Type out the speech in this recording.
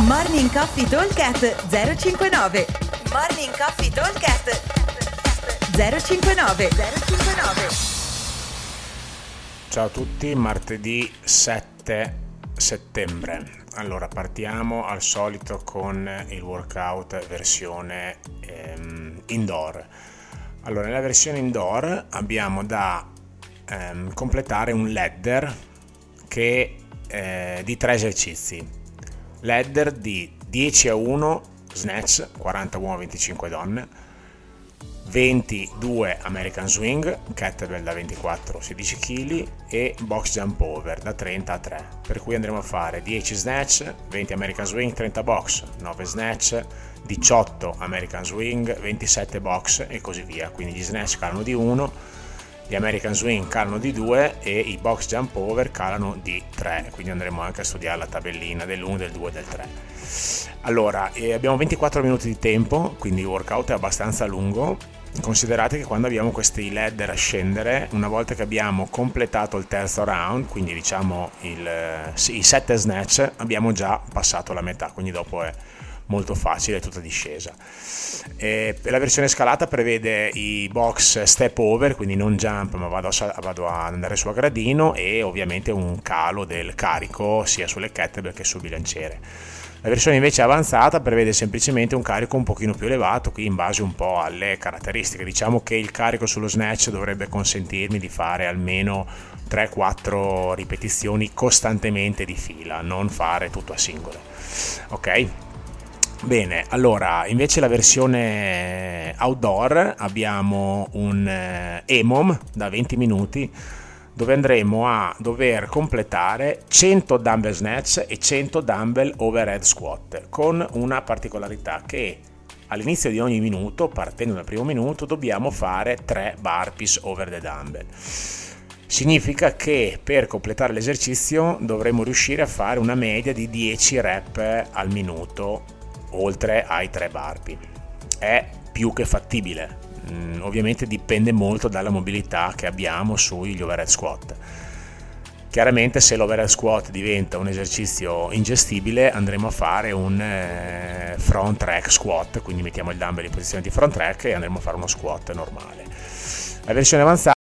Morning Coffee Talkcast 059 Morning Coffee Talkcast 059 059 Ciao a tutti, martedì 7 settembre. Allora, partiamo al solito con il workout versione ehm, indoor. Allora, nella versione indoor abbiamo da ehm, completare un ladder che eh, di tre esercizi ladder di 10 a 1 snatch 40 uomini 25 donne 22 American Swing kettlebell da 24 16 kg e box jump over da 30 a 3 per cui andremo a fare 10 snatch 20 American Swing 30 box 9 snatch 18 American Swing 27 box e così via. Quindi gli snatch calano di 1 gli American Swing calano di 2 e i box jump over calano di 3 quindi andremo anche a studiare la tabellina dell'1, del 2 e del 3 allora eh, abbiamo 24 minuti di tempo quindi il workout è abbastanza lungo. Considerate che quando abbiamo questi ladder a scendere una volta che abbiamo completato il terzo round quindi diciamo il, eh, i 7 snatch abbiamo già passato la metà. Quindi dopo è molto facile, tutta discesa. E la versione scalata prevede i box step over, quindi non jump ma vado a, vado a andare su a gradino e ovviamente un calo del carico sia sulle kettlebell che sul bilanciere. La versione invece avanzata prevede semplicemente un carico un pochino più elevato, qui in base un po' alle caratteristiche. Diciamo che il carico sullo snatch dovrebbe consentirmi di fare almeno 3-4 ripetizioni costantemente di fila, non fare tutto a singolo. Ok? Bene, allora invece la versione outdoor abbiamo un eh, EMOM da 20 minuti dove andremo a dover completare 100 dumbbell snatch e 100 dumbbell overhead squat con una particolarità che all'inizio di ogni minuto, partendo dal primo minuto, dobbiamo fare 3 burpees over the dumbbell. Significa che per completare l'esercizio dovremo riuscire a fare una media di 10 rep al minuto oltre ai tre barpi. È più che fattibile, mm, ovviamente dipende molto dalla mobilità che abbiamo sugli overhead squat. Chiaramente se l'overhead squat diventa un esercizio ingestibile andremo a fare un eh, front track squat, quindi mettiamo il dumbbell in posizione di front track e andremo a fare uno squat normale. La versione avanzata